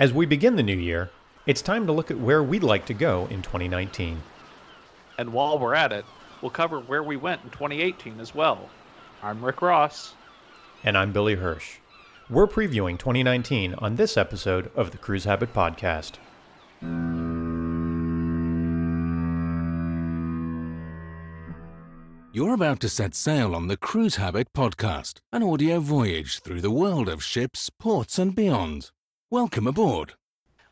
As we begin the new year, it's time to look at where we'd like to go in 2019. And while we're at it, we'll cover where we went in 2018 as well. I'm Rick Ross. And I'm Billy Hirsch. We're previewing 2019 on this episode of the Cruise Habit Podcast. You're about to set sail on the Cruise Habit Podcast, an audio voyage through the world of ships, ports, and beyond. Welcome aboard.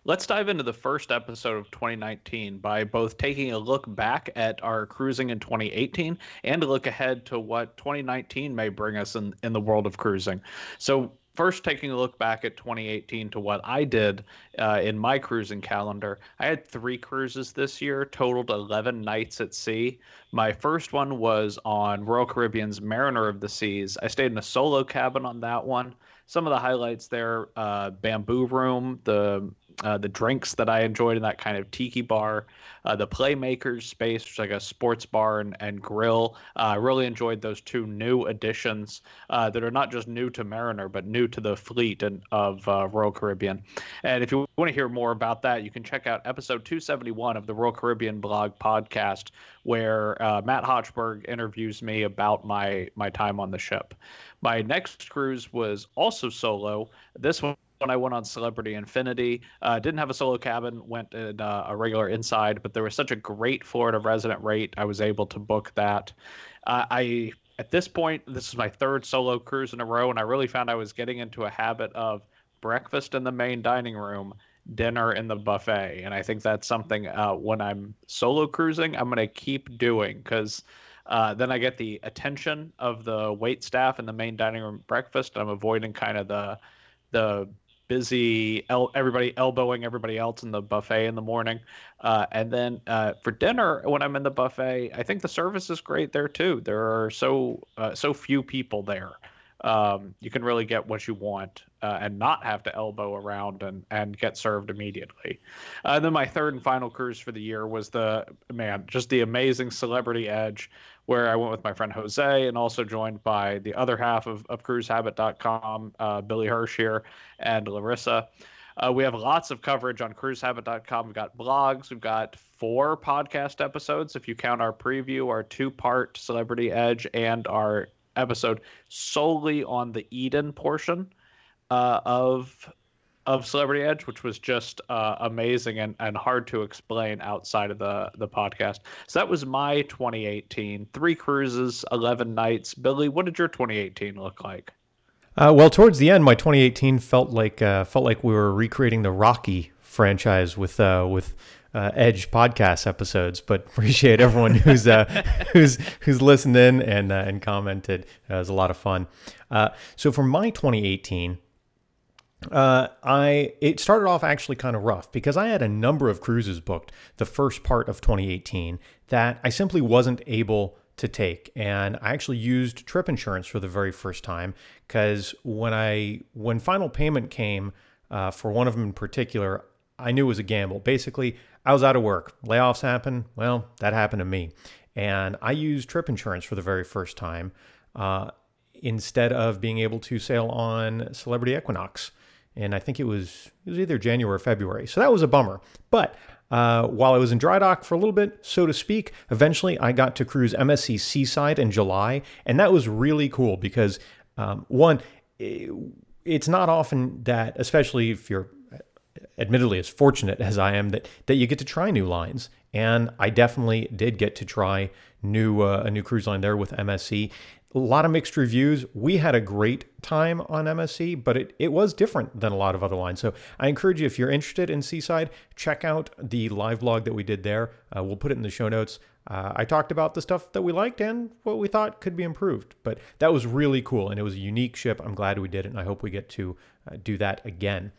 Let's dive into the first episode of 2019 by both taking a look back at our cruising in 2018 and a look ahead to what 2019 may bring us in, in the world of cruising. So, first taking a look back at 2018 to what I did uh, in my cruising calendar, I had three cruises this year, totaled 11 nights at sea. My first one was on Royal Caribbean's Mariner of the Seas. I stayed in a solo cabin on that one. Some of the highlights there: uh, bamboo room, the uh, the drinks that I enjoyed in that kind of tiki bar, uh, the Playmakers space, which is like a sports bar and, and grill. Uh, I really enjoyed those two new additions uh, that are not just new to Mariner, but new to the fleet and, of Royal Caribbean. And if you want to hear more about that, you can check out episode 271 of the Royal Caribbean blog podcast, where Matt Hochberg interviews me about my my time on the ship. My next cruise was also solo. This one when I went on Celebrity Infinity. Uh, didn't have a solo cabin, went in uh, a regular inside, but there was such a great Florida resident rate. I was able to book that. Uh, I at this point, this is my third solo cruise in a row, and I really found I was getting into a habit of breakfast in the main dining room, dinner in the buffet, and I think that's something uh, when I'm solo cruising, I'm gonna keep doing because. Uh, then I get the attention of the wait staff in the main dining room breakfast. I'm avoiding kind of the the busy el- everybody elbowing everybody else in the buffet in the morning. Uh, and then uh, for dinner when i'm in the buffet i think the service is great there too. There are so uh, so few people there um, you can really get what you want uh, and not have to elbow around and, and get served immediately. Uh, and then my third and final cruise for the year was the man, just the amazing Celebrity Edge, where I went with my friend Jose and also joined by the other half of, of cruisehabit.com, uh, Billy Hirsch here, and Larissa. Uh, we have lots of coverage on cruisehabit.com. We've got blogs. We've got four podcast episodes. If you count our preview, our two part Celebrity Edge, and our episode solely on the Eden portion uh, of of Celebrity Edge, which was just uh, amazing and, and hard to explain outside of the the podcast. So that was my 2018. Three cruises, 11 nights. Billy, what did your 2018 look like? Uh, well, towards the end, my 2018 felt like uh, felt like we were recreating the Rocky franchise with uh, with uh, Edge podcast episodes, but appreciate everyone who's uh, who's who's listened in and uh, and commented. it was a lot of fun. Uh, so for my 2018, uh, I it started off actually kind of rough because I had a number of cruises booked the first part of 2018 that I simply wasn't able to take and I actually used trip insurance for the very first time because when I when final payment came uh, for one of them in particular I knew it was a gamble. Basically, I was out of work. Layoffs happen. Well, that happened to me. And I used trip insurance for the very first time uh, instead of being able to sail on Celebrity Equinox. And I think it was it was either January or February. So that was a bummer. But uh, while I was in dry dock for a little bit, so to speak, eventually I got to cruise MSC Seaside in July. And that was really cool because, um, one, it, it's not often that, especially if you're admittedly as fortunate as I am that that you get to try new lines, and I definitely did get to try new uh, a new cruise line there with MSC. A lot of mixed reviews. We had a great time on MSC, but it, it was different than a lot of other lines. So I encourage you, if you're interested in Seaside, check out the live blog that we did there. Uh, we'll put it in the show notes. Uh, I talked about the stuff that we liked and what we thought could be improved, but that was really cool and it was a unique ship. I'm glad we did it, and I hope we get to uh, do that again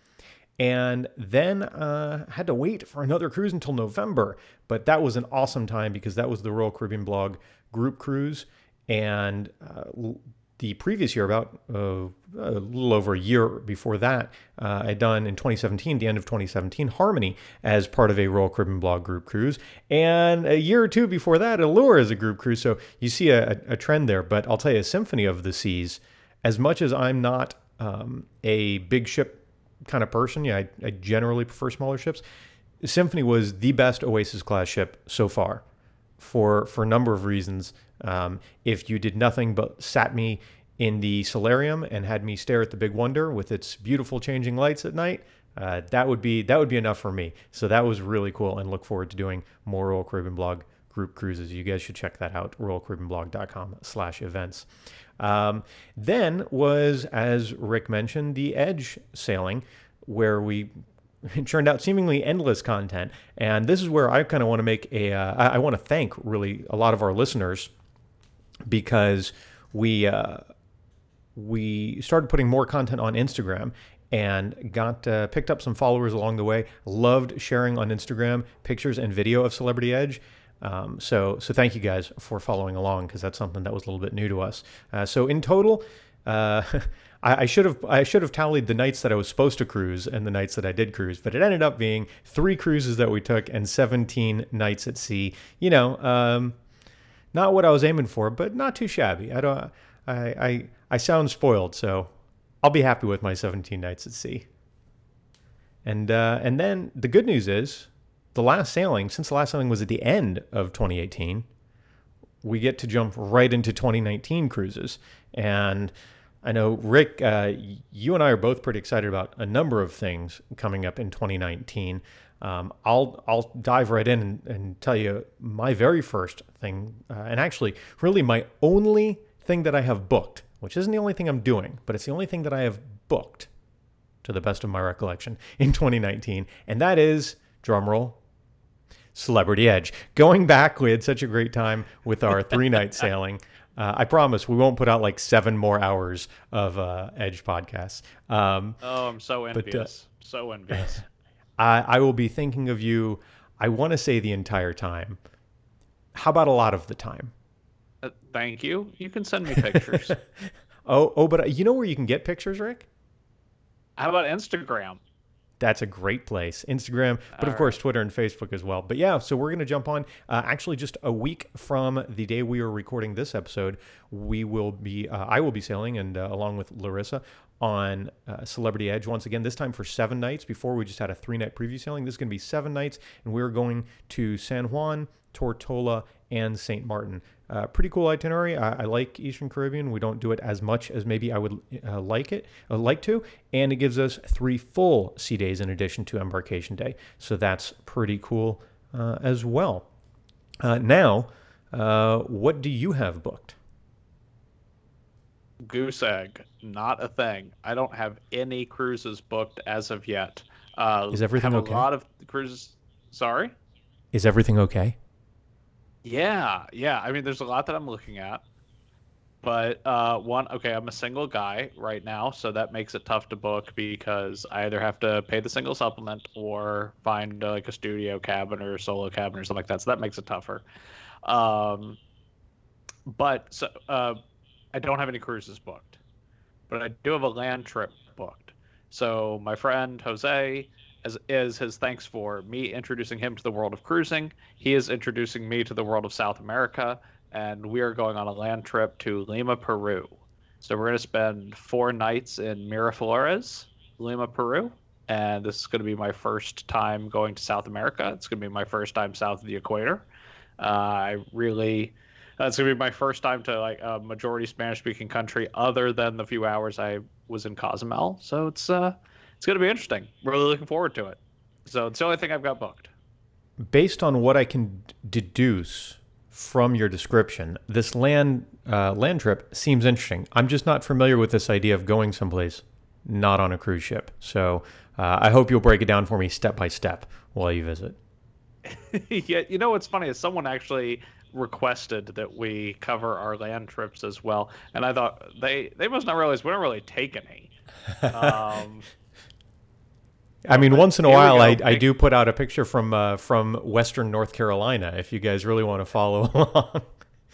and then uh, had to wait for another cruise until November. But that was an awesome time because that was the Royal Caribbean blog group cruise. And uh, the previous year, about uh, a little over a year before that, uh, I'd done in 2017, the end of 2017, Harmony as part of a Royal Caribbean blog group cruise. And a year or two before that, Allure as a group cruise. So you see a, a trend there. But I'll tell you, Symphony of the Seas, as much as I'm not um, a big ship kind of person. Yeah, I, I generally prefer smaller ships. Symphony was the best Oasis class ship so far, for for a number of reasons. Um, if you did nothing but sat me in the solarium and had me stare at the Big Wonder with its beautiful changing lights at night, uh, that would be that would be enough for me. So that was really cool, and look forward to doing more Royal Caribbean blog group cruises. You guys should check that out. RoyalCaribbeanblog.com/slash events. Um, then was, as Rick mentioned, the Edge sailing, where we it turned out seemingly endless content. And this is where I kind of want to make a. Uh, I, I want to thank really a lot of our listeners because we uh, we started putting more content on Instagram and got uh, picked up some followers along the way. Loved sharing on Instagram pictures and video of Celebrity Edge. Um, so so thank you guys for following along because that's something that was a little bit new to us. Uh, so in total. Uh, I, should have I should have tallied the nights that I was supposed to cruise and the nights that I did cruise, but it ended up being three cruises that we took and 17 nights at sea. You know, um, not what I was aiming for, but not too shabby. I don't. I I, I sound spoiled, so I'll be happy with my 17 nights at sea. And uh, and then the good news is, the last sailing, since the last sailing was at the end of 2018, we get to jump right into 2019 cruises. And I know Rick, uh, you and I are both pretty excited about a number of things coming up in 2019. Um, I'll I'll dive right in and, and, tell you my very first thing, uh, and actually, really my only thing that I have booked which isn't the only thing I'm doing, but it's the only thing that I have booked to the best of my recollection in 2019. And that is, drumroll, Celebrity Edge. Going back, we had such a great time with our three night sailing. Uh, I promise we won't put out like seven more hours of uh, Edge podcasts. Um, oh, I'm so envious. But, uh, so envious. I, I will be thinking of you, I want to say the entire time. How about a lot of the time? Uh, thank you. You can send me pictures. oh, oh, but uh, you know where you can get pictures, Rick? How about Instagram? That's a great place. Instagram, but All of course, right. Twitter and Facebook as well. But yeah, so we're going to jump on. Uh, actually, just a week from the day we are recording this episode, we will be, uh, I will be sailing, and uh, along with Larissa, on uh, Celebrity Edge once again, this time for seven nights. Before we just had a three night preview sailing. This is going to be seven nights, and we're going to San Juan, Tortola, and St. Martin. Uh, pretty cool itinerary. I, I, like Eastern Caribbean. We don't do it as much as maybe I would uh, like it, uh, like to, and it gives us three full sea days in addition to embarkation day. So that's pretty cool uh, as well. Uh, now, uh, what do you have booked? Goose egg, not a thing. I don't have any cruises booked as of yet. Is everything have okay? A lot of cruises. Sorry. Is everything okay? Yeah, yeah. I mean, there's a lot that I'm looking at, but uh, one, okay, I'm a single guy right now, so that makes it tough to book because I either have to pay the single supplement or find uh, like a studio cabin or a solo cabin or something like that. So that makes it tougher. Um, but so uh, I don't have any cruises booked, but I do have a land trip booked. So my friend Jose as is his thanks for me introducing him to the world of cruising. He is introducing me to the world of South America, and we are going on a land trip to Lima, Peru. So we're going to spend four nights in Miraflores, Lima, Peru, and this is going to be my first time going to South America. It's going to be my first time south of the equator. Uh, I really, that's going to be my first time to like a majority Spanish-speaking country, other than the few hours I was in Cozumel. So it's uh, it's going to be interesting. Really looking forward to it. So it's the only thing I've got booked. Based on what I can deduce from your description, this land uh, land trip seems interesting. I'm just not familiar with this idea of going someplace not on a cruise ship. So uh, I hope you'll break it down for me step by step while you visit. yeah, you know what's funny is someone actually requested that we cover our land trips as well, and I thought they they must not realize we don't really take any. Um, I mean, once in a while, I, I do put out a picture from uh, from Western North Carolina. If you guys really want to follow along.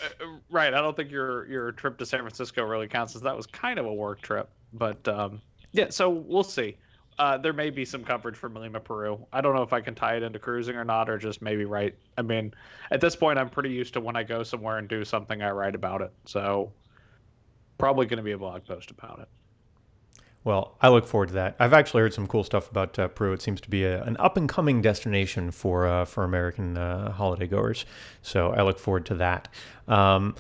Uh, right. I don't think your your trip to San Francisco really counts, as that was kind of a work trip. But um, yeah, so we'll see. Uh, there may be some coverage from Lima, Peru. I don't know if I can tie it into cruising or not, or just maybe write. I mean, at this point, I'm pretty used to when I go somewhere and do something, I write about it. So probably going to be a blog post about it. Well, I look forward to that. I've actually heard some cool stuff about uh, Peru. It seems to be a, an up and coming destination for uh, for American uh, holiday goers. So I look forward to that. Um,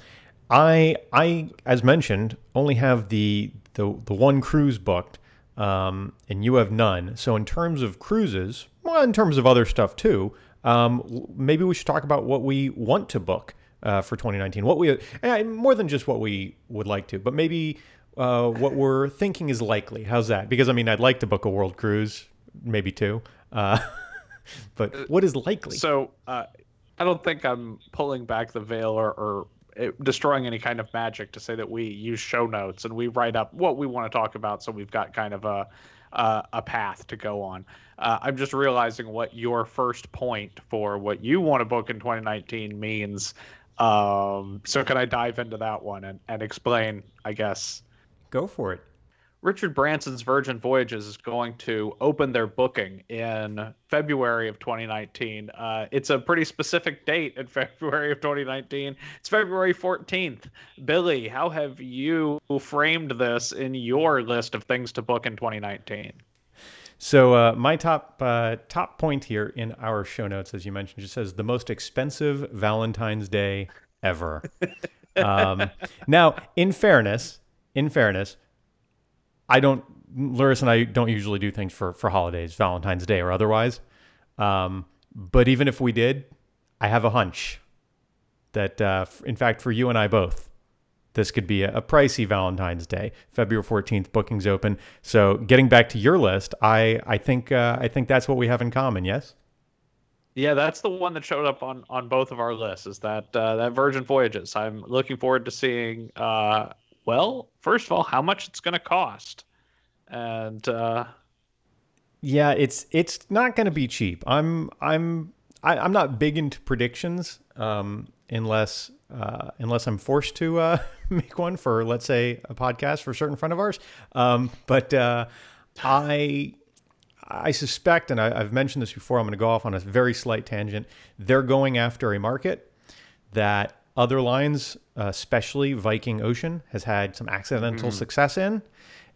I I as mentioned only have the the the one cruise booked, um, and you have none. So in terms of cruises, well, in terms of other stuff too, um, maybe we should talk about what we want to book uh, for 2019. What we more than just what we would like to, but maybe uh, what we're thinking is likely. How's that? Because I mean, I'd like to book a world cruise, maybe two, uh, but what is likely? So uh, I don't think I'm pulling back the veil or, or it, destroying any kind of magic to say that we use show notes and we write up what we want to talk about, so we've got kind of a a path to go on. Uh, I'm just realizing what your first point for what you want to book in 2019 means. Um, so can I dive into that one and, and explain, I guess, Go for it. Richard Branson's Virgin Voyages is going to open their booking in February of 2019. Uh, it's a pretty specific date in February of 2019. It's February 14th. Billy, how have you framed this in your list of things to book in 2019? So uh, my top uh, top point here in our show notes, as you mentioned, just says the most expensive Valentine's Day ever. um, now, in fairness, in fairness, I don't, Larissa and I don't usually do things for, for holidays, Valentine's Day or otherwise. Um, but even if we did, I have a hunch that, uh, in fact, for you and I both, this could be a, a, pricey Valentine's Day. February 14th, bookings open. So getting back to your list, I, I think, uh, I think that's what we have in common. Yes. Yeah, that's the one that showed up on, on both of our lists. Is that uh, that Virgin Voyages? I'm looking forward to seeing uh, well, first of all, how much it's going to cost, and uh, yeah, it's it's not going to be cheap. I'm I'm I, am i am not big into predictions um, unless uh, unless I'm forced to uh, make one for let's say a podcast for a certain friend of ours. Um, but uh, I I suspect, and I, have mentioned this before. I'm going to go off on a very slight tangent. They're going after a market that other lines, uh, especially Viking Ocean, has had some accidental mm-hmm. success in,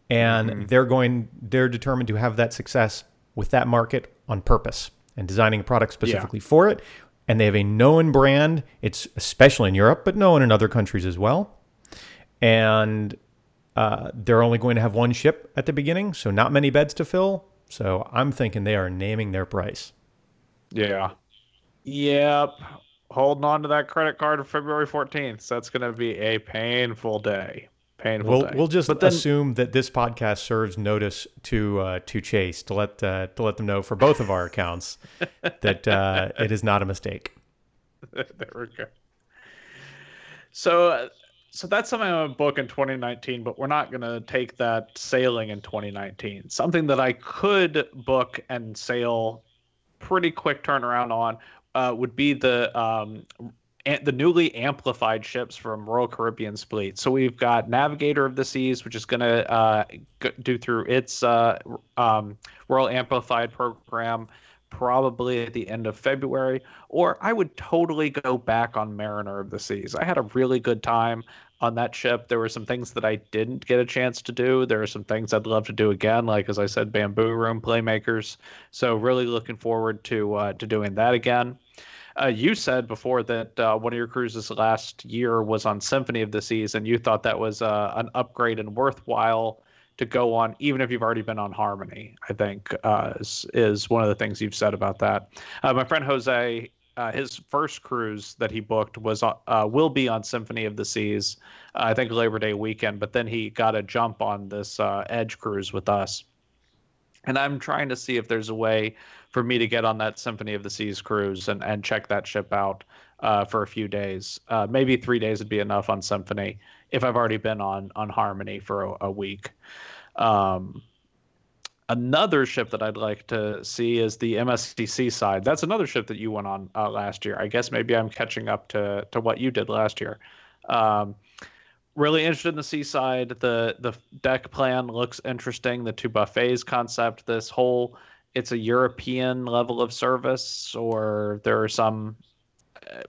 and mm-hmm. they're going. They're determined to have that success with that market on purpose and designing a product specifically yeah. for it. And they have a known brand. It's especially in Europe, but known in other countries as well. And uh, they're only going to have one ship at the beginning, so not many beds to fill. So I'm thinking they are naming their price. Yeah. Yep holding on to that credit card of February 14th. So that's going to be a painful day. Painful we'll, day. We'll just then, assume that this podcast serves notice to uh, to Chase to let uh, to let them know for both of our accounts that uh, it is not a mistake. there we go. So, so that's something I'm gonna book in 2019, but we're not gonna take that sailing in 2019. Something that I could book and sail pretty quick turnaround on uh, would be the um, the newly amplified ships from Royal Caribbean's fleet. So we've got Navigator of the Seas, which is going to uh, do through its uh, um, Royal Amplified program probably at the end of February. Or I would totally go back on Mariner of the Seas. I had a really good time on that ship. There were some things that I didn't get a chance to do. There are some things I'd love to do again, like as I said, Bamboo Room Playmakers. So really looking forward to uh, to doing that again. Uh, you said before that uh, one of your cruises last year was on Symphony of the Seas, and you thought that was uh, an upgrade and worthwhile to go on, even if you've already been on Harmony. I think uh, is, is one of the things you've said about that. Uh, my friend Jose uh, his first cruise that he booked was uh, will be on Symphony of the Seas, uh, I think Labor Day weekend. But then he got a jump on this uh, Edge cruise with us, and I'm trying to see if there's a way for me to get on that Symphony of the Seas cruise and and check that ship out uh, for a few days. Uh, maybe three days would be enough on Symphony if I've already been on on Harmony for a, a week. Um, Another ship that I'd like to see is the MSC Seaside. That's another ship that you went on uh, last year. I guess maybe I'm catching up to to what you did last year. Um, really interested in the seaside. The the deck plan looks interesting. The two buffets concept. This whole it's a European level of service, or there are some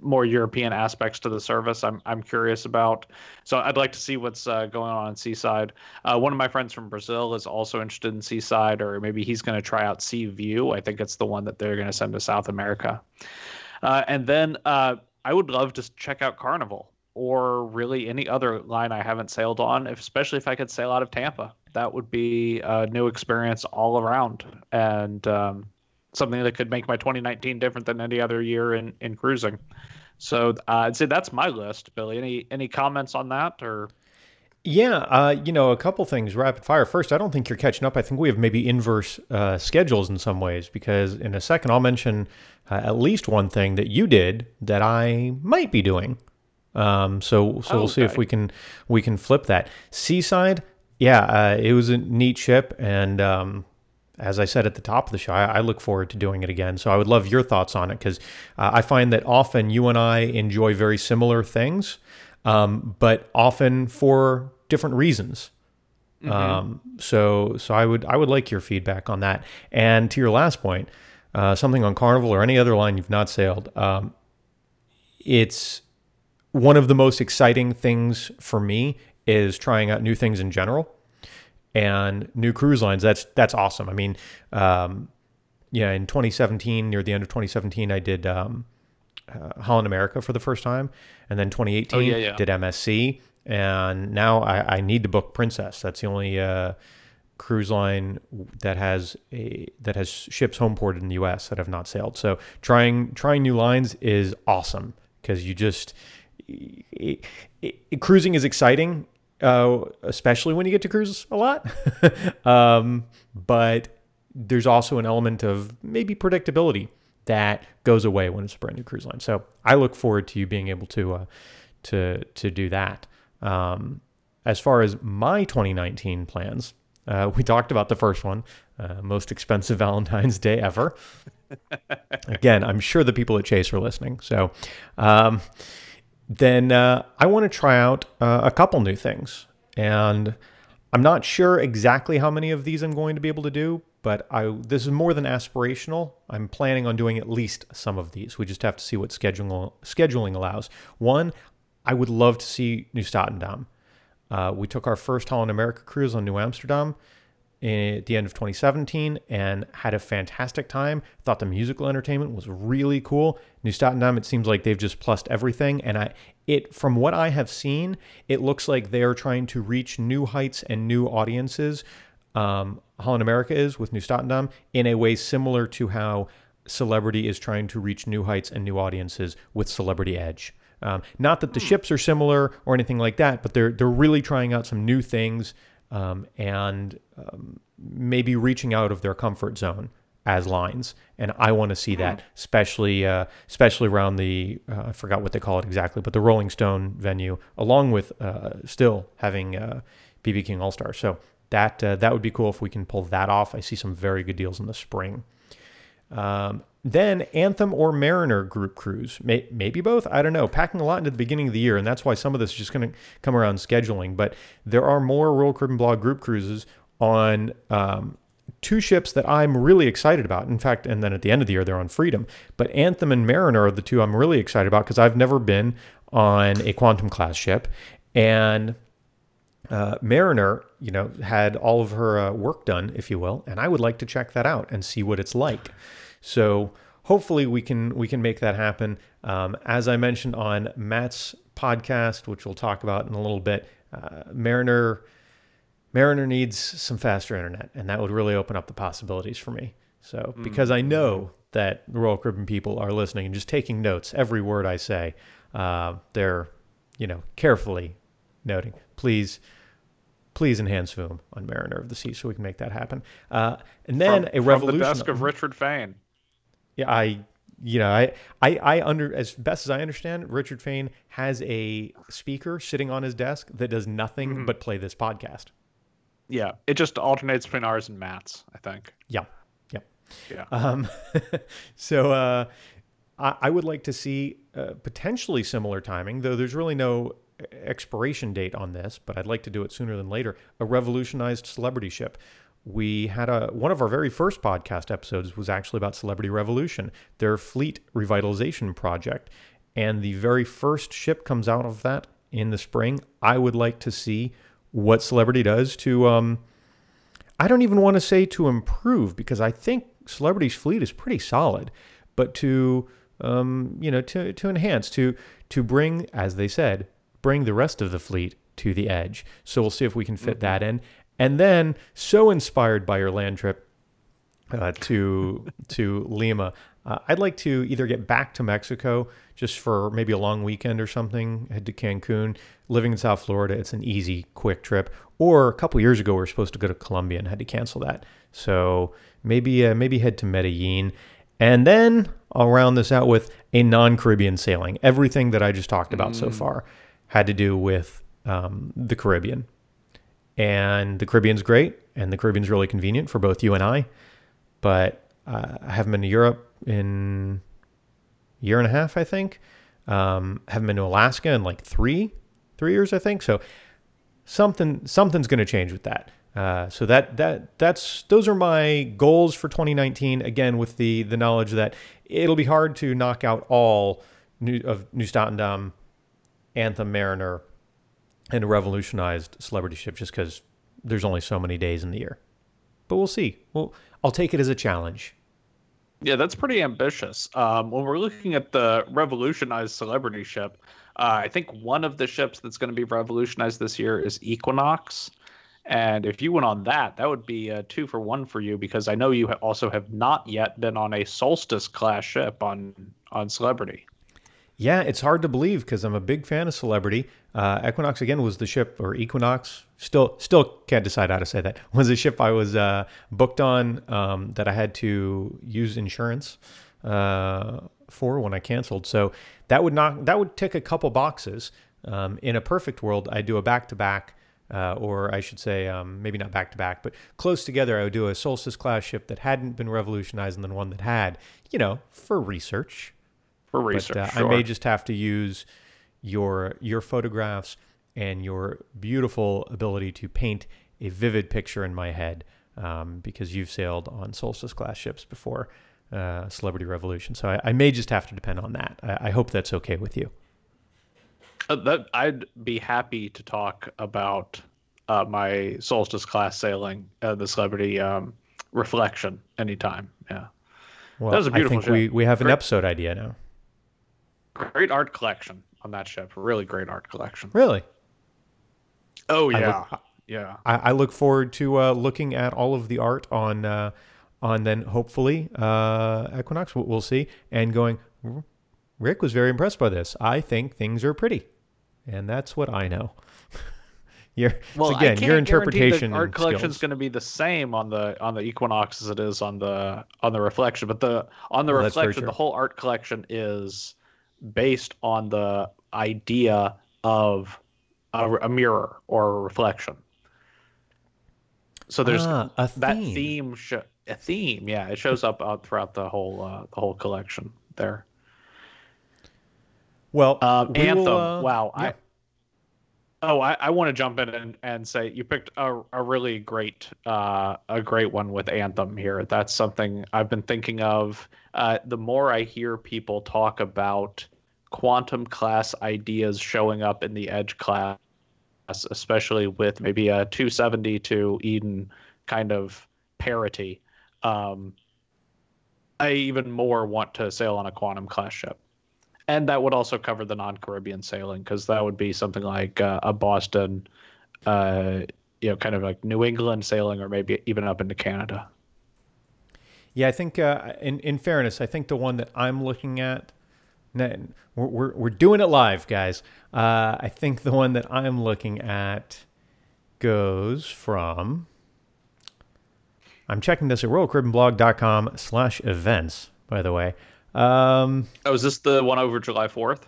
more European aspects to the service. I'm I'm curious about. So I'd like to see what's uh, going on in Seaside. Uh, one of my friends from Brazil is also interested in Seaside, or maybe he's going to try out Seaview. I think it's the one that they're going to send to South America. Uh, and then uh, I would love to check out Carnival or really any other line I haven't sailed on, especially if I could sail out of Tampa. That would be a new experience all around. And um, something that could make my 2019 different than any other year in, in cruising. So uh, I'd say that's my list, Billy. Any any comments on that or? Yeah, uh, you know, a couple things rapid fire. First, I don't think you're catching up. I think we have maybe inverse uh, schedules in some ways because in a second I'll mention uh, at least one thing that you did that I might be doing. Um, so so we'll see if we can we can flip that. Seaside, yeah, uh, it was a neat ship, and um, as I said at the top of the show, I, I, look forward to doing it again. So I would love your thoughts on it because uh, I find that often you and I enjoy very similar things, um, but often for different reasons. Mm-hmm. Um, so so I would I would like your feedback on that. And to your last point, uh, something on Carnival or any other line you've not sailed, um, it's one of the most exciting things for me is trying out new things in general and new cruise lines. That's that's awesome. I mean, um, yeah, in 2017, near the end of 2017, I did um, uh, Holland America for the first time, and then 2018 oh, yeah, yeah. did MSC, and now I, I, need to book Princess. That's the only uh, cruise line that has a that has ships home ported in the U.S. that have not sailed. So trying trying new lines is awesome because you just it, it, cruising is exciting uh, especially when you get to cruise a lot. um, but there's also an element of maybe predictability that goes away when it's a brand new cruise line. So I look forward to you being able to uh, to to do that. Um, as far as my 2019 plans, uh, we talked about the first one, uh, most expensive Valentine's Day ever. Again, I'm sure the people at Chase are listening. So. Um, then uh, I want to try out uh, a couple new things. And I'm not sure exactly how many of these I'm going to be able to do, but I this is more than aspirational. I'm planning on doing at least some of these. We just have to see what scheduling scheduling allows. One, I would love to see Nieuw Statendam. Uh, we took our first Holland America cruise on Nieuw Amsterdam at the end of 2017 and had a fantastic time. Thought the musical entertainment was really cool. Nieuw Statendam, it seems like they've just plussed everything, and I it from what I have seen, it looks like they are trying to reach new heights and new audiences. Um, Holland America is with Nieuw Statendam in a way similar to how Celebrity is trying to reach new heights and new audiences with Celebrity Edge. Um, not that the hmm. ships are similar or anything like that, but they're they're really trying out some new things um, and um, maybe reaching out of their comfort zone as lines. And I want to see that, especially uh, especially around the uh, I forgot what they call it exactly, but the Rolling Stone venue, along with uh, still having BB uh, King All Star. So that uh, that would be cool if we can pull that off. I see some very good deals in the spring. Um, then Anthem or Mariner group cruise, May, maybe both. I don't know. Packing a lot into the beginning of the year, and that's why some of this is just going to come around scheduling. But there are more Royal Caribbean Blog group cruises on um, two ships that I'm really excited about. In fact, and then at the end of the year, they're on Freedom. But Anthem and Mariner are the two I'm really excited about because I've never been on a Quantum class ship, and uh, Mariner, you know, had all of her uh, work done, if you will, and I would like to check that out and see what it's like. So hopefully we can we can make that happen. Um, as I mentioned on Matt's podcast, which we'll talk about in a little bit, uh, Mariner Mariner needs some faster internet, and that would really open up the possibilities for me. So mm. because I know that the Royal Caribbean people are listening and just taking notes, every word I say, uh, they're you know carefully noting. Please please enhance Voom on Mariner of the Sea so we can make that happen. Uh, and then from, a revolution. From the desk of Richard Fain yeah, I you know, I, I, I under as best as I understand, Richard Fain has a speaker sitting on his desk that does nothing mm-hmm. but play this podcast. Yeah, it just alternates between ours and Matt's. I think. Yeah, yeah, yeah. Um, so uh, I, I would like to see uh, potentially similar timing, though. There's really no expiration date on this, but I'd like to do it sooner than later. A revolutionized celebrity ship we had a one of our very first podcast episodes was actually about Celebrity Revolution, their fleet revitalization project. and the very first ship comes out of that in the spring, I would like to see what Celebrity does to. Um, I don't even want to say to improve because I think Celebrity's fleet is pretty solid, but to um, you know to to enhance to to bring, as they said, bring the rest of the fleet to the edge. So we'll see if we can fit mm-hmm. that in. And then, so inspired by your land trip uh, to to Lima, uh, I'd like to either get back to Mexico just for maybe a long weekend or something, head to Cancun. Living in South Florida, it's an easy, quick trip. Or a couple years ago, we were supposed to go to Colombia and had to cancel that. So maybe uh, maybe head to Medellin, and then I'll round this out with a non-Caribbean sailing. Everything that I just talked about mm. so far had to do with um, the Caribbean, and the Caribbean's great, and the Caribbean's really convenient for both you and I. But uh, I haven't been to Europe in a year and a half, I think. Um, haven't been to Alaska in like three, three years, I think. So something something's going to change with that. Uh, so that that that's those are my goals for 2019. Again, with the the knowledge that it'll be hard to knock out all new, of Nieuw Statendam, Anthem Mariner, and a revolutionized celebrity ship just because there's only so many days in the year. But we'll see. Well, I'll take it as a challenge. Yeah, that's pretty ambitious. Um, when we're looking at the revolutionized celebrity ship, uh, I think one of the ships that's going to be revolutionized this year is Equinox. And if you went on that, that would be a two for one for you because I know you also have not yet been on a Solstice class ship on on Celebrity. Yeah, it's hard to believe because I'm a big fan of Celebrity. Uh, Equinox again was the ship, or Equinox. Still, still can't decide how to say that. Was a ship I was uh, booked on um, that I had to use insurance uh, for when I canceled. So that would not that would tick a couple boxes. Um, in a perfect world, I'd do a back to back. or I should say, um, maybe not back to back, but close together. I would do a Solstice class ship that hadn't been revolutionized and then one that had, you know, for research for research. But, uh, sure. I may just have to use your your photographs and your beautiful ability to paint a vivid picture in my head um, because you've sailed on Solstice class ships before, uh, Celebrity Revolution. So I, I, may just have to depend on that. I, I hope that's okay with you. Uh, that I'd be happy to talk about uh, my Solstice class sailing, uh, the Celebrity um, Reflection, anytime. Yeah. Well, that was a beautiful I think we, we have an episode idea now. Great art collection on that ship. Really great art collection. Really? Oh yeah, look, yeah. I, I, look forward to uh, looking at all of the art on uh, on then hopefully uh, Equinox. We'll, we'll see. And going, Rick was very impressed by this. I think things are pretty, and that's what I know. your well, again, your interpretation. art collection is going to be the same on the on the Equinox as it is on the on the Reflection, but the on the well, Reflection, the whole art collection is based on the idea of a, a mirror or a reflection. So there's ah, that theme, theme sh- a theme, yeah. It shows up uh, throughout the whole uh, the whole collection there. Well, um, we Anthem. Will, uh, wow, yeah. I Oh, I, I want to jump in and, and say you picked a, a really great uh, a great one with Anthem here. That's something I've been thinking of. Uh, the more I hear people talk about quantum class ideas showing up in the Edge class, especially with maybe a 270 to Eden kind of parity, um, I even more want to sail on a quantum class ship and that would also cover the non-Caribbean sailing because that would be something like uh, a Boston, uh, you know, kind of like New England sailing, or maybe even up into Canada. Yeah, I think uh, in in fairness, I think the one that I'm looking at, we're we're, we're doing it live, guys. Uh, I think the one that I'm looking at goes from. I'm checking this at royalcaribbeanblog.com slash events, by the way. Um, oh, is this the one over July 4th?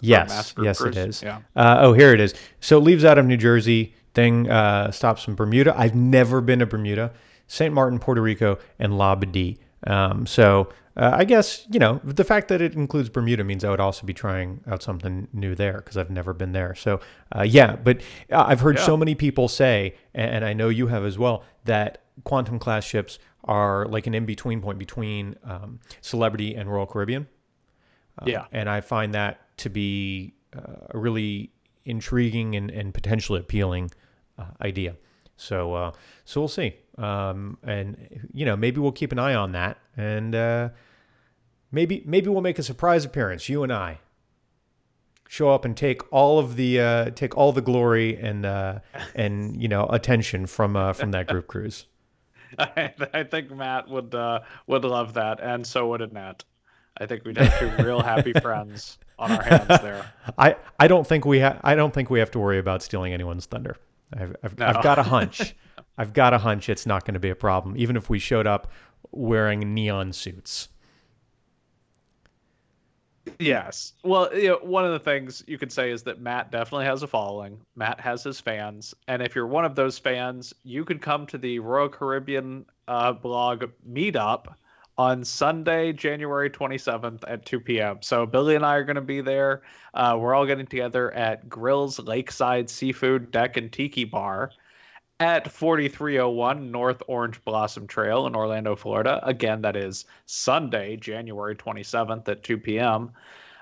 Yes, yes, Cruise? it is. Yeah. Uh, oh, here it is. So it leaves out of New Jersey. Thing uh, stops in Bermuda. I've never been to Bermuda, St. Martin, Puerto Rico, and Labadee. Um, so uh, I guess you know the fact that it includes Bermuda means I would also be trying out something new there because I've never been there. So uh, yeah, but uh, I've heard yeah. so many people say, and I know you have as well, that quantum class ships are like an in between point between um, Celebrity and Royal Caribbean. Uh, Yeah. and I find that to be uh, a really intriguing and, and potentially appealing uh, idea. So uh, so we'll see. Um, and you know maybe we'll keep an eye on that, and uh, maybe maybe we'll make a surprise appearance. You and I show up and take all of the uh, take all the glory and uh, and you know attention from uh, from that group cruise. I, I think Matt would uh, would love that, and so would Annette. I think we'd have two real happy friends on our hands there. I, I don't think we ha- I don't think we have to worry about stealing anyone's thunder. I've I've, No. I've got a hunch. I've got a hunch it's not going to be a problem, even if we showed up wearing neon suits. Yes. Well, you know, one of the things you could say is that Matt definitely has a following. Matt has his fans, and if you're one of those fans, you could come to the Royal Caribbean uh, blog meetup on Sunday, January 27th at 2 p.m. So Billy and I are going to be there. Uh, we're all getting together at Grills Lakeside Seafood Deck and Tiki Bar at 4301 North Orange Blossom Trail in Orlando, Florida. Again, that is Sunday, January 27th at 2 p.m.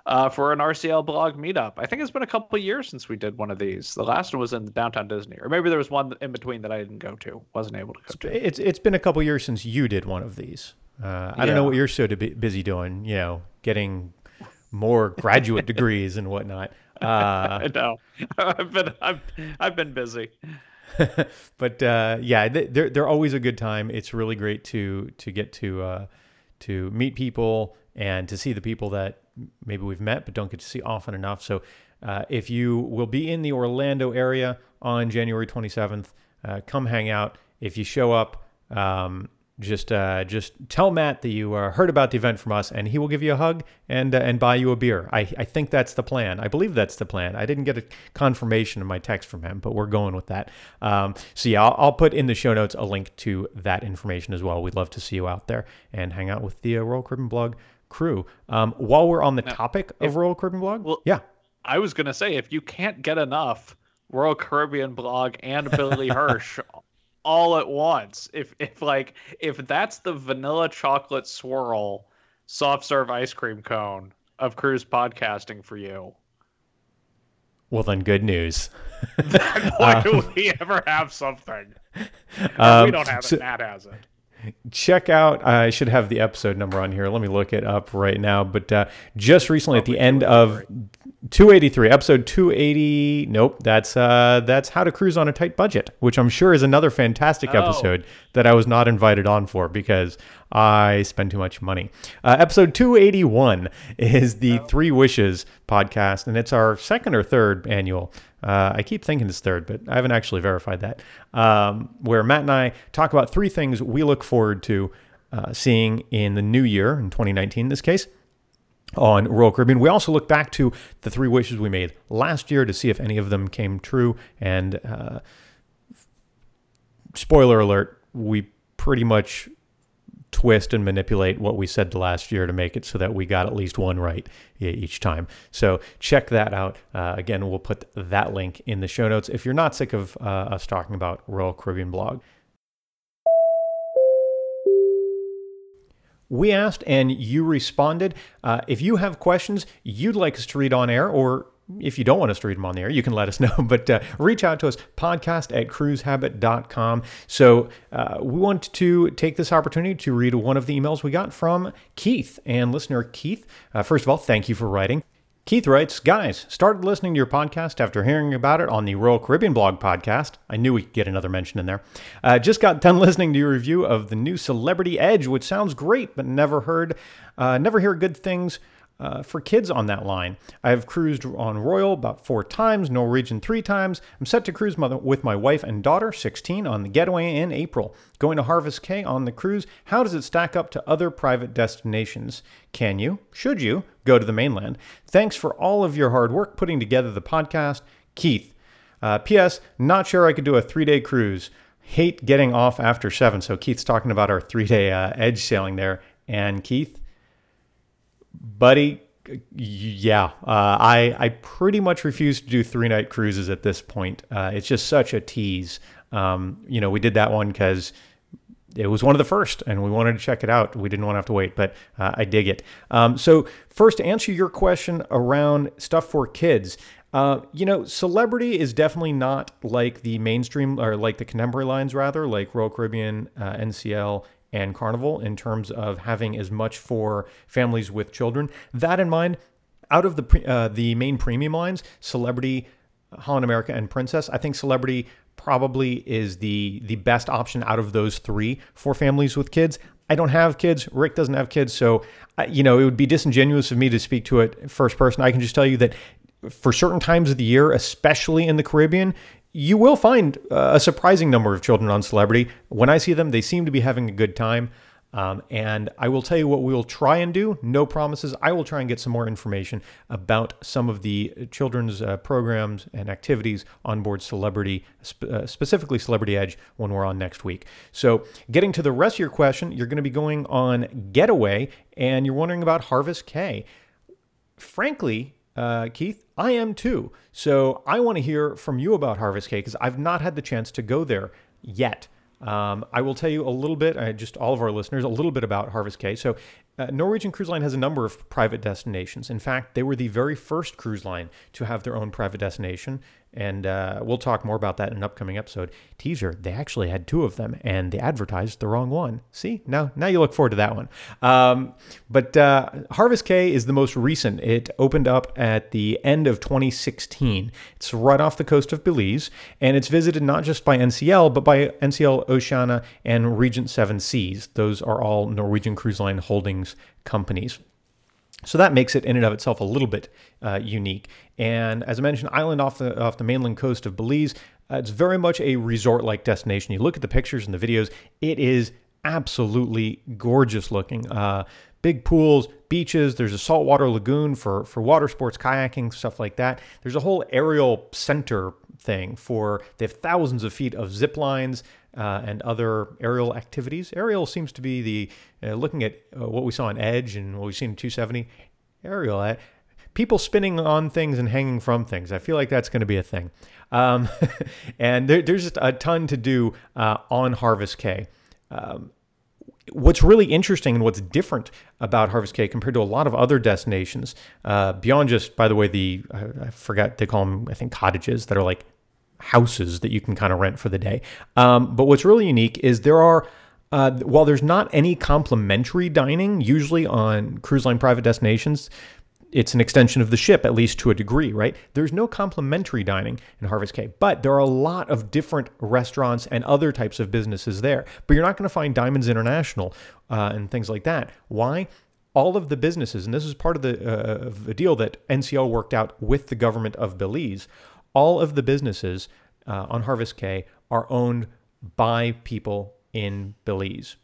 Uh, for an RCL blog meetup. I think it's been a couple years since we did one of these. The last one was in downtown Disney, or maybe there was one in between that I didn't go to, wasn't able to go to. It's it's been a couple years since you did one of these. Uh, I don't know what you're so bu- busy doing. You know, getting more graduate degrees and whatnot. Uh, I know. I've been I've, I've been busy. but uh, yeah, they're they're always a good time. It's really great to to get to uh, to meet people and to see the people that maybe we've met but don't get to see often enough. So uh, if you will be in the Orlando area on January 27th, uh, come hang out. If you show up, um, just uh, just tell Matt that you uh, heard about the event from us, and he will give you a hug and uh, and buy you a beer. I, I think that's the plan. I believe that's the plan. I didn't get a confirmation in my text from him, but we're going with that. Um, so yeah, I'll, I'll put in the show notes a link to that information as well. We'd love to see you out there and hang out with the uh, Royal Caribbean Blog crew. Um, while we're on the topic of Royal Caribbean Blog, well- yeah. I was gonna say if you can't get enough Royal Caribbean blog and Billy Hirsch all at once, if if like if that's the vanilla chocolate swirl soft serve ice cream cone of cruise podcasting for you, Well, then good news. why do we ever have something? Um, we don't have it. so- Matt has it. Check out i should have the episode number on here. Let me look it up right now. But uh, just recently at the end of 283 episode 280 nope that's uh that's how to cruise on a tight budget which i'm sure is another fantastic Oh. episode that i was not invited on for because i spend too much money. Uh, episode 281 is the three wishes podcast and it's our second or third annual uh, I keep thinking it's third, but I haven't actually verified that. Um, where Matt and I talk about three things we look forward to uh, seeing in the new year, in 2019 in this case, on Royal Caribbean. We also look back to the three wishes we made last year to see if any of them came true. And uh, spoiler alert, we pretty much twist and manipulate what we said the last year to make it so that we got at least one right each time. So check that out. Uh, again, we'll put that link in the show notes if you're not sick of uh, us talking about Royal Caribbean blog. We asked and you responded. Uh, if you have questions you'd like us to read on air, or if you don't want us to read them on the air, you can let us know. But uh, reach out to us, podcast at cruisehabit.com. So uh, we want to take this opportunity to read one of the emails we got from Keith. And listener Keith, uh, first of all, thank you for writing. Keith writes, Guys, started listening to your podcast after hearing about it on the Royal Caribbean blog podcast. I knew we could get another mention in there. Uh, just got done listening to your review of the new Celebrity Edge, which sounds great, but never heard, uh, never hear good things uh, for kids on that line. I have cruised on Royal about four times, Norwegian three times. I'm set to cruise my, with my wife and daughter, 16, on the getaway in April. Going to Harvest Caye on the cruise, how does it stack up to other private destinations? Can you, should you, go to the mainland? Thanks for all of your hard work putting together the podcast. Keith. Uh, P.S. Not sure I could do a three day cruise. Hate getting off after seven. So Keith's talking about our three day uh, edge sailing there. And Keith, buddy, yeah, uh, I I pretty much refuse to do three night cruises at this point. Uh, it's just such a tease. Um, you know, we did that one because it was one of the first, and we wanted to check it out. We didn't want to have to wait, but uh, I dig it. Um, so, first, to answer your question around stuff for kids, uh, you know, celebrity is definitely not like the mainstream or like the contemporary lines, rather, like Royal Caribbean, uh, NCL, and Carnival in terms of having as much for families with children. That in mind, out of the pre- uh, the main premium lines, Celebrity, Holland America, and Princess, I think Celebrity probably is the the best option out of those three for families with kids. I don't have kids. Rick doesn't have kids, so you know it would be disingenuous of me to speak to it first person. I can just tell you that for certain times of the year, especially in the Caribbean, you will find a surprising number of children on Celebrity. When I see them, they seem to be having a good time. Um, and I will tell you what we will try and do. No promises. I will try and get some more information about some of the children's uh, programs and activities on board Celebrity, sp- uh, specifically Celebrity Edge, when we're on next week. So, getting to the rest of your question, you're going to be going on Getaway, and you're wondering about Harvest Caye. Frankly, uh, Keith, I am too. So I want to hear from you about Harvest Caye because I've not had the chance to go there yet. Um, I will tell you a little bit, uh, just all of our listeners, a little bit about Harvest Caye. So, uh, Norwegian Cruise Line has a number of private destinations. In fact, they were the very first cruise line to have their own private destination. And uh, we'll talk more about that in an upcoming episode. Teaser, they actually had two of them and they advertised the wrong one. See, now, now you look forward to that one. Um, but uh, Harvest Caye is the most recent. It opened up at the end of 2016. It's right off the coast of Belize and it's visited not just by NCL, but by NCL Oceania and Regent Seven Seas. Those are all Norwegian Cruise Line companies. So that makes it in and of itself a little bit uh, unique. And as I mentioned, island off the off the mainland coast of Belize, uh, it's very much a resort-like destination. You look at the pictures and the videos; it is absolutely gorgeous looking. Uh, big pools, beaches. There's a saltwater lagoon for for water sports, kayaking, stuff like that. There's a whole aerial center thing for. They have thousands of feet of zip lines uh, and other aerial activities. Aerial seems to be the uh, looking at uh, what we saw in Edge and what we've seen in 270. Aerial, uh, people spinning on things and hanging from things. I feel like that's going to be a thing. Um, and there, there's just a ton to do uh, on Harvest Caye. Um, what's really interesting and what's different about Harvest Caye compared to a lot of other destinations, uh, beyond just, by the way, the I forgot they call them, I think, cottages that are like houses that you can kind of rent for the day. Um, but what's really unique is there are, uh, while there's not any complimentary dining, usually on cruise line private destinations, it's an extension of the ship, at least to a degree, right? There's no complimentary dining in Harvest Caye, but there are a lot of different restaurants and other types of businesses there. But you're not going to find Diamonds International uh, and things like that. Why? All of the businesses, and this is part of the, uh, of the deal that NCL worked out with the government of Belize, all of the businesses uh, on Harvest Caye are owned by people in Belize.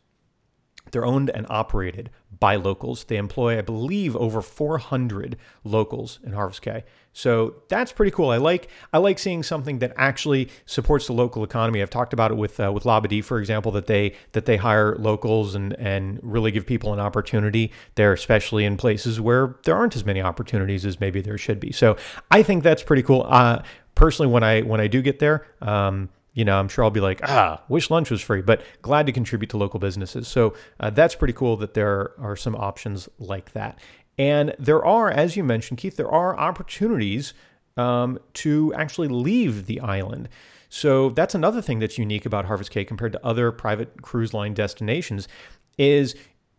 They're owned and operated by locals. They employ, I believe, over 400 locals in Harvest Caye. So that's pretty cool. I like I like seeing something that actually supports the local economy. I've talked about it with uh, with Labadee, for example, that they that they hire locals and and really give people an opportunity there, especially in places where there aren't as many opportunities as maybe there should be. So I think that's pretty cool. Uh, personally, when I when I do get there. Um, you know, I'm sure I'll be like, ah, wish lunch was free, but glad to contribute to local businesses. So uh, that's pretty cool that there are some options like that. And there are, as you mentioned, Keith, there are opportunities um, to actually leave the island. So that's another thing that's unique about Harvest Caye compared to other private cruise line destinations is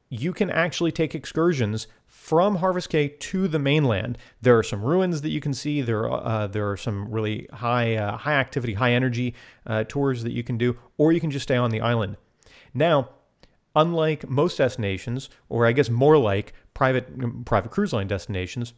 you can actually take excursions from Harvest Caye to the mainland. There are some ruins that you can see. There are, uh, there are some really high uh, high activity, high energy uh, tours that you can do, or you can just stay on the island. Now, unlike most destinations, or I guess more like private private cruise line destinations,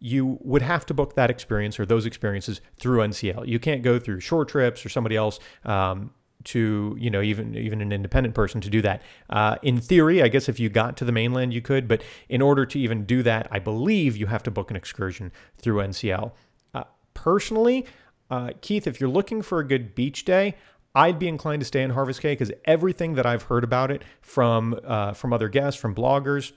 you would have to book that experience or those experiences through NCL. You can't go through short trips or somebody else. Um, to you know even even an independent person to do that. Uh, in theory, I guess if you got to the mainland, you could, but in order to even do that, I believe you have to book an excursion through NCL. Uh, personally, uh, Keith, if you're looking for a good beach day, I'd be inclined to stay in Harvest Caye because everything that I've heard about it from uh, from other guests, from bloggers,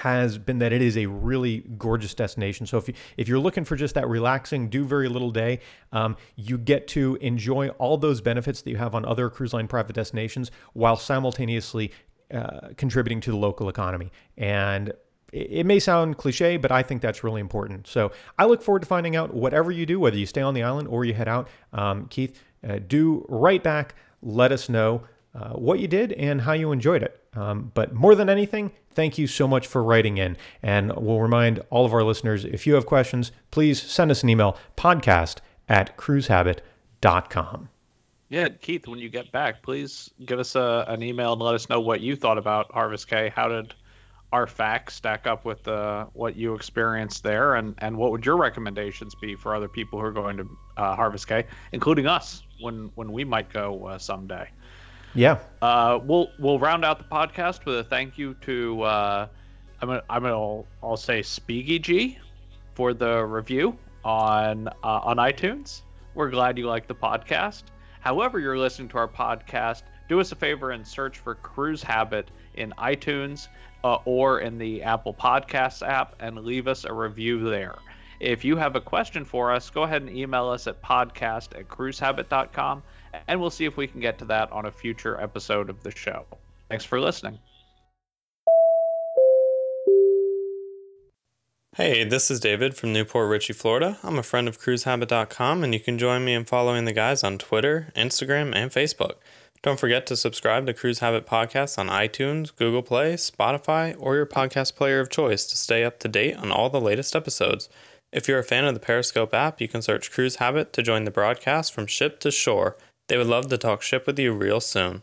has been that it is a really gorgeous destination. So if you, if you're looking for just that relaxing, do very little day, um, you get to enjoy all those benefits that you have on other cruise line private destinations while simultaneously uh, contributing to the local economy. And it may sound cliche, but I think that's really important. So I look forward to finding out whatever you do, whether you stay on the island or you head out. Um, Keith, uh, do right back. Let us know uh, what you did and how you enjoyed it. Um, but more than anything, thank you so much for writing in. And we'll remind all of our listeners if you have questions, please send us an email podcast at cruisehabit.com. Yeah, Keith, when you get back, please give us a, an email and let us know what you thought about Harvest Caye. How did our facts stack up with uh, what you experienced there, and, and what would your recommendations be for other people who are going to uh, Harvest Caye, including us when when we might go uh, someday? Yeah. Uh, we'll we'll round out the podcast with a thank you to uh, I'm gonna I'm gonna I'll, say Speaky G for the review on uh, on iTunes. We're glad you like the podcast. However, you're listening to our podcast, do us a favor and search for Cruise Habit in iTunes uh, or in the Apple Podcasts app and leave us a review there. If you have a question for us, go ahead and email us at podcast at cruisehabit.com and we'll see if we can get to that on a future episode of the show. Thanks for listening. Hey, this is David from New Port Richey, Florida. I'm a friend of cruisehabit.com, and you can join me in following the guys on Twitter, Instagram, and Facebook. Don't forget to subscribe to Cruise Habit Podcast on iTunes, Google Play, Spotify, or your podcast player of choice to stay up to date on all the latest episodes. If you're a fan of the Periscope app, you can search Cruise Habit to join the broadcast from ship to shore. They would love to talk ship with you real soon.